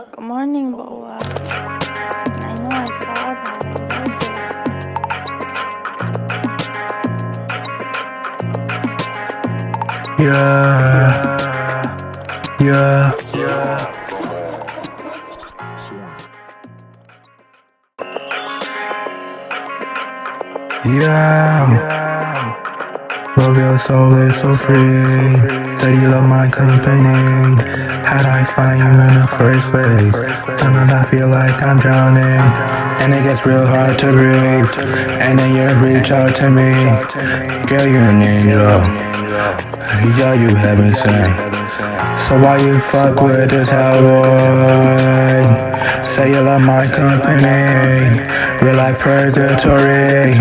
Good morning, Boa. I know I saw that. Yeah. Yeah. Yeah. Yeah. Love your soul is so free. Said you love my company. Find you in the first place? Sometimes I feel like I'm drowning. And it gets real hard to breathe. And then you reach out to me. Girl, you're an angel. Yeah, you heaven sent. So why you fuck with this tabloid? Say you love my company, real life purgatory.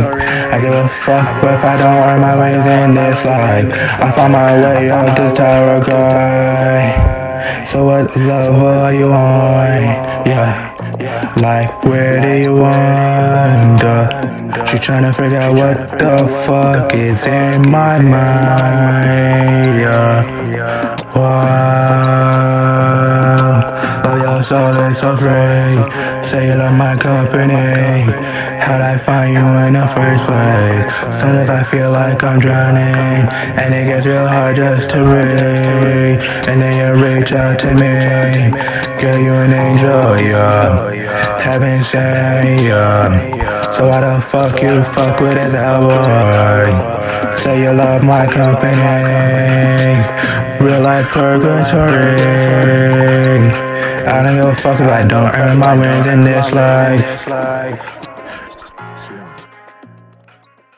I give a fuck if I don't earn my ways in this life. I found my way out this tower guy. So what level are you on? Yeah, like where do you wander? She tryna figure out what the fuck is in my mind. Yeah, wow oh, so they so free. Say you love my company. How'd I find you in the first place? Sometimes I feel like I'm drowning, and it gets real hard just to breathe. And then you reach out to me, girl, you an angel, yeah. Heaven sent, yeah. So why the fuck you fuck with this boy? Say you love my company, real life purgatory. I don't give a fuck if I don't earn my wins in this life.